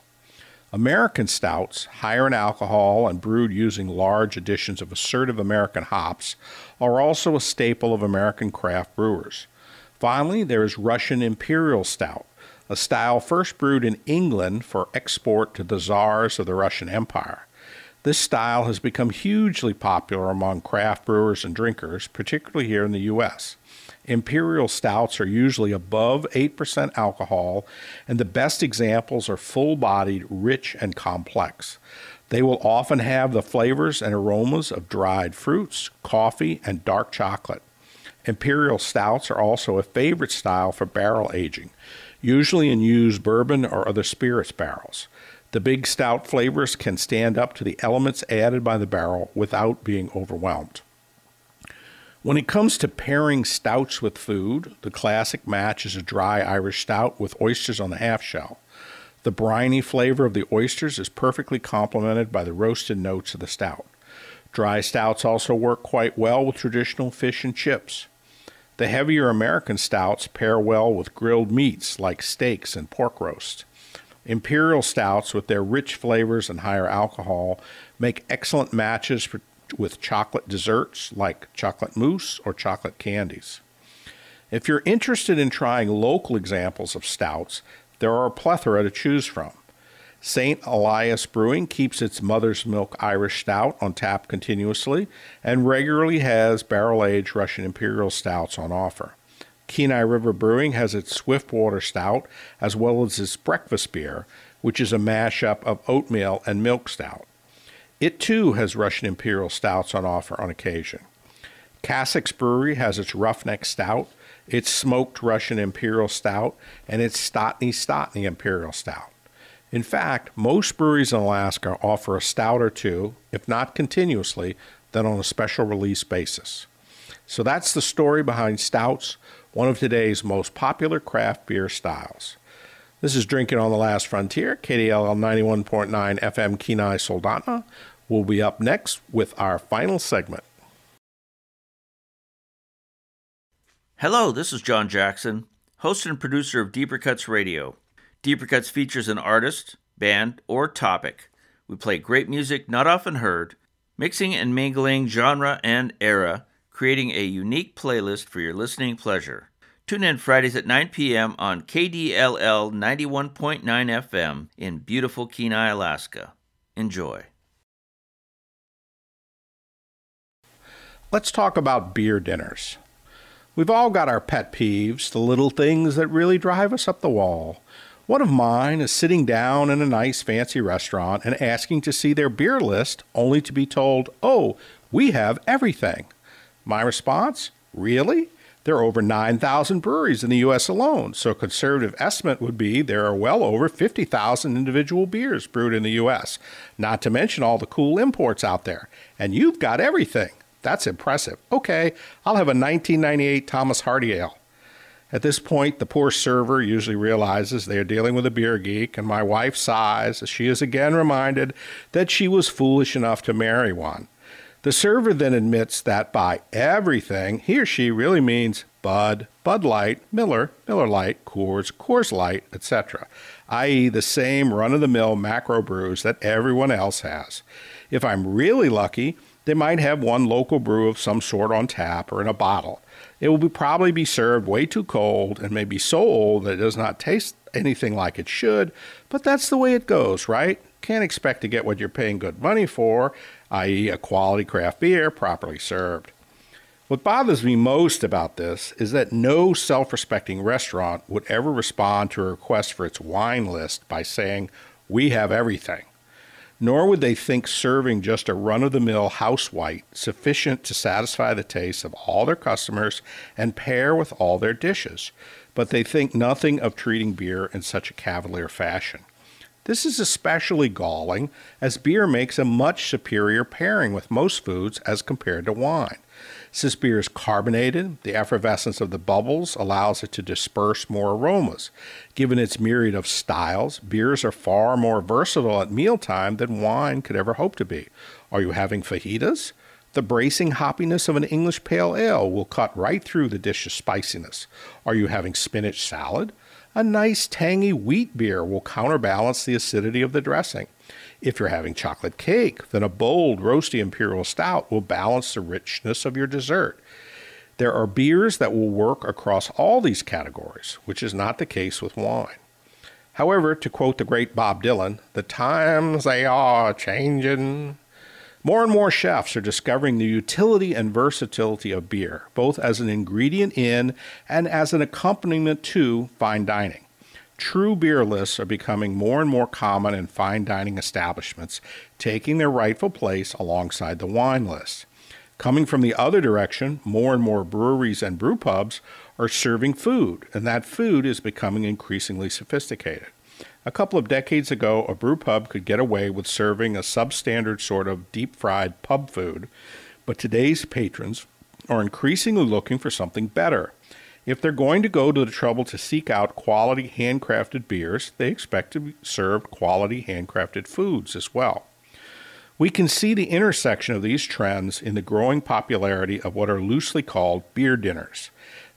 American stouts, higher in alcohol and brewed using large additions of assertive American hops, are also a staple of American craft brewers. Finally, there is Russian Imperial Stout, a style first brewed in England for export to the czars of the Russian Empire. This style has become hugely popular among craft brewers and drinkers, particularly here in the U.S. Imperial stouts are usually above 8% alcohol, and the best examples are full bodied, rich, and complex. They will often have the flavors and aromas of dried fruits, coffee, and dark chocolate. Imperial stouts are also a favorite style for barrel aging, usually in used bourbon or other spirits barrels. The big stout flavors can stand up to the elements added by the barrel without being overwhelmed. When it comes to pairing stouts with food, the classic match is a dry Irish stout with oysters on the half shell. The briny flavor of the oysters is perfectly complemented by the roasted notes of the stout. Dry stouts also work quite well with traditional fish and chips. The heavier American stouts pair well with grilled meats like steaks and pork roast. Imperial stouts, with their rich flavors and higher alcohol, make excellent matches for with chocolate desserts like chocolate mousse or chocolate candies. If you're interested in trying local examples of stouts, there are a plethora to choose from. St. Elias Brewing keeps its Mother's Milk Irish Stout on tap continuously and regularly has barrel aged Russian Imperial Stouts on offer. Kenai River Brewing has its Swiftwater Stout as well as its breakfast beer, which is a mashup of oatmeal and milk stout. It too has Russian Imperial Stouts on offer on occasion. Kassik's Brewery has its Roughneck Stout, its Smoked Russian Imperial Stout, and its Stotney Stotney Imperial Stout. In fact, most breweries in Alaska offer a stout or two, if not continuously, then on a special release basis. So that's the story behind stouts, one of today's most popular craft beer styles. This is Drinking on the Last Frontier, KDLL 91.9 FM Kenai Soldotna will be up next with our final segment. Hello, this is John Jackson, host and producer of Deeper Cuts Radio. Deeper Cuts features an artist, band, or topic. We play great music not often heard, mixing and mingling genre and era, creating a unique playlist for your listening pleasure. Tune in Fridays at 9 p.m. on KDLL 91.9 FM in beautiful Kenai, Alaska. Enjoy. Let's talk about beer dinners. We've all got our pet peeves, the little things that really drive us up the wall. One of mine is sitting down in a nice fancy restaurant and asking to see their beer list only to be told, oh, we have everything. My response, really? There are over 9,000 breweries in the U.S. alone, so a conservative estimate would be there are well over 50,000 individual beers brewed in the U.S., not to mention all the cool imports out there. And you've got everything. That's impressive. Okay, I'll have a 1998 Thomas Hardy Ale. At this point, the poor server usually realizes they are dealing with a beer geek, and my wife sighs as she is again reminded that she was foolish enough to marry one. The server then admits that by everything, he or she really means Bud, Bud Light, Miller, Miller Lite, Coors, Coors Light, etc., i.e., the same run of the mill macro brews that everyone else has. If I'm really lucky, They might have one local brew of some sort on tap or in a bottle. It will be probably be served way too cold and may be so old that it does not taste anything like it should, but that's the way it goes, right? Can't expect to get what you're paying good money for, i.e., a quality craft beer properly served. What bothers me most about this is that no self respecting restaurant would ever respond to a request for its wine list by saying, We have everything. Nor would they think serving just a run of the mill house white sufficient to satisfy the tastes of all their customers and pair with all their dishes. But they think nothing of treating beer in such a cavalier fashion. This is especially galling as beer makes a much superior pairing with most foods as compared to wine. Since beer is carbonated, the effervescence of the bubbles allows it to disperse more aromas. Given its myriad of styles, beers are far more versatile at mealtime than wine could ever hope to be. Are you having fajitas? The bracing hoppiness of an English pale ale will cut right through the dish's spiciness. Are you having spinach salad? A nice tangy wheat beer will counterbalance the acidity of the dressing. If you're having chocolate cake, then a bold, roasty imperial stout will balance the richness of your dessert. There are beers that will work across all these categories, which is not the case with wine. However, to quote the great Bob Dylan, the times they are changing. More and more chefs are discovering the utility and versatility of beer, both as an ingredient in and as an accompaniment to fine dining. True beer lists are becoming more and more common in fine dining establishments, taking their rightful place alongside the wine list. Coming from the other direction, more and more breweries and brew pubs are serving food, and that food is becoming increasingly sophisticated. A couple of decades ago, a brew pub could get away with serving a substandard sort of deep fried pub food, but today's patrons are increasingly looking for something better. If they're going to go to the trouble to seek out quality handcrafted beers, they expect to be served quality handcrafted foods as well. We can see the intersection of these trends in the growing popularity of what are loosely called beer dinners.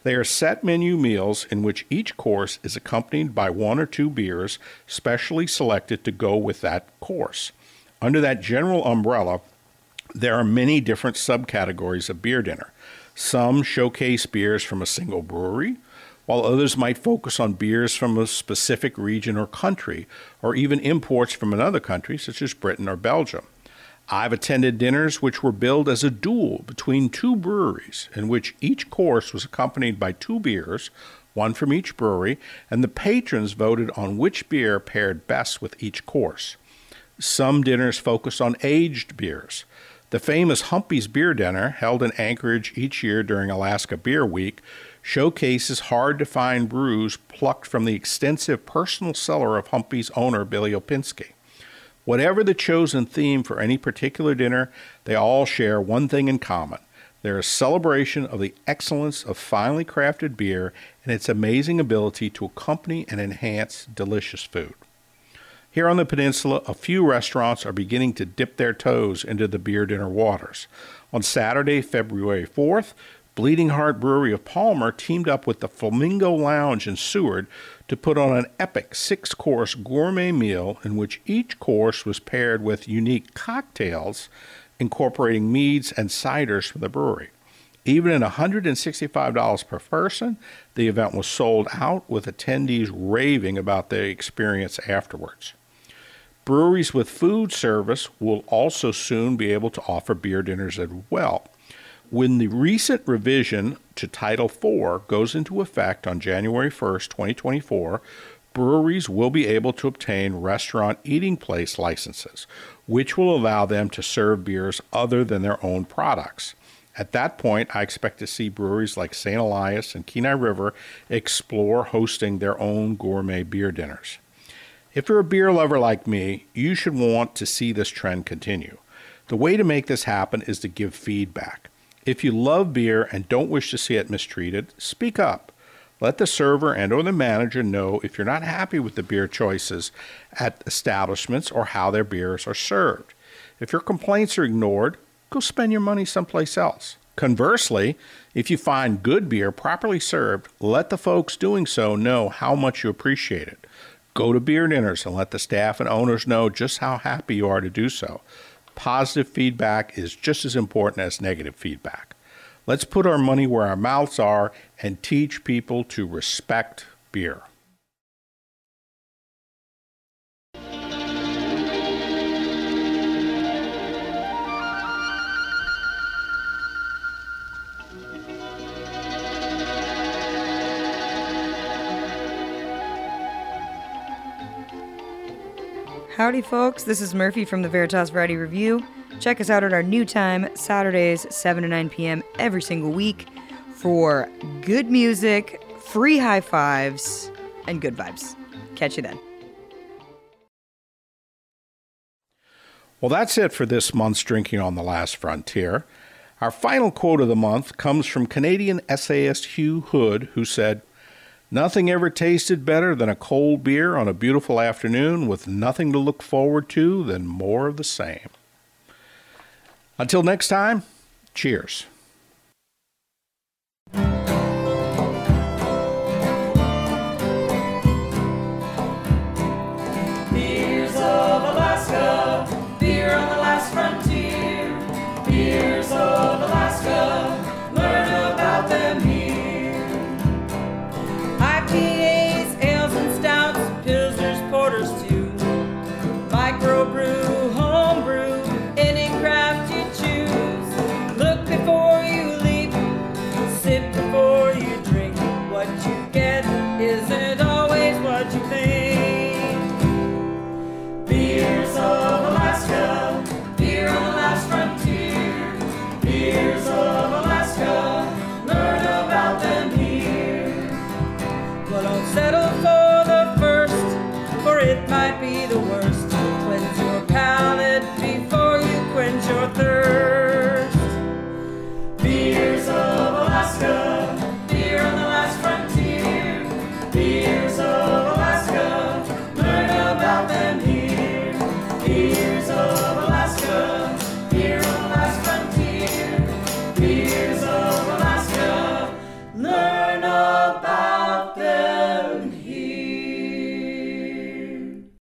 They are set menu meals in which each course is accompanied by one or two beers specially selected to go with that course. Under that general umbrella, there are many different subcategories of beer dinner. Some showcase beers from a single brewery, while others might focus on beers from a specific region or country, or even imports from another country, such as Britain or Belgium. I've attended dinners which were billed as a duel between two breweries, in which each course was accompanied by two beers, one from each brewery, and the patrons voted on which beer paired best with each course. Some dinners focused on aged beers. The famous Humpy's Beer Dinner, held in Anchorage each year during Alaska Beer Week, showcases hard to find brews plucked from the extensive personal cellar of Humpy's owner, Billy Opinsky. Whatever the chosen theme for any particular dinner, they all share one thing in common. They're a celebration of the excellence of finely crafted beer and its amazing ability to accompany and enhance delicious food. Here on the peninsula, a few restaurants are beginning to dip their toes into the beer dinner waters. On Saturday, February 4th, Bleeding Heart Brewery of Palmer teamed up with the Flamingo Lounge in Seward to put on an epic six course gourmet meal in which each course was paired with unique cocktails incorporating meads and ciders from the brewery. Even at $165 per person, the event was sold out with attendees raving about the experience afterwards. Breweries with food service will also soon be able to offer beer dinners as well. When the recent revision to Title IV goes into effect on January 1st, 2024, breweries will be able to obtain restaurant eating place licenses, which will allow them to serve beers other than their own products. At that point, I expect to see breweries like St. Elias and Kenai River explore hosting their own gourmet beer dinners. If you're a beer lover like me, you should want to see this trend continue. The way to make this happen is to give feedback. If you love beer and don't wish to see it mistreated, speak up. Let the server and or the manager know if you're not happy with the beer choices at establishments or how their beers are served. If your complaints are ignored, go spend your money someplace else. Conversely, if you find good beer properly served, let the folks doing so know how much you appreciate it. Go to beer dinners and let the staff and owners know just how happy you are to do so. positive feedback is just as important as negative feedback. Let's put our money where our mouths are and teach people to respect beer. Howdy, folks. This is Murphy from the Veritas Variety Review. Check us out at our new time, Saturdays, 7 to 9 p.m. every single week for good music, free high fives, and good vibes. Catch you then. Well, that's it for this month's Drinking on the Last Frontier. Our final quote of the month comes from Canadian essayist Hugh Hood, who said, Nothing ever tasted better than a cold beer on a beautiful afternoon with nothing to look forward to than more of the same. Until next time, cheers.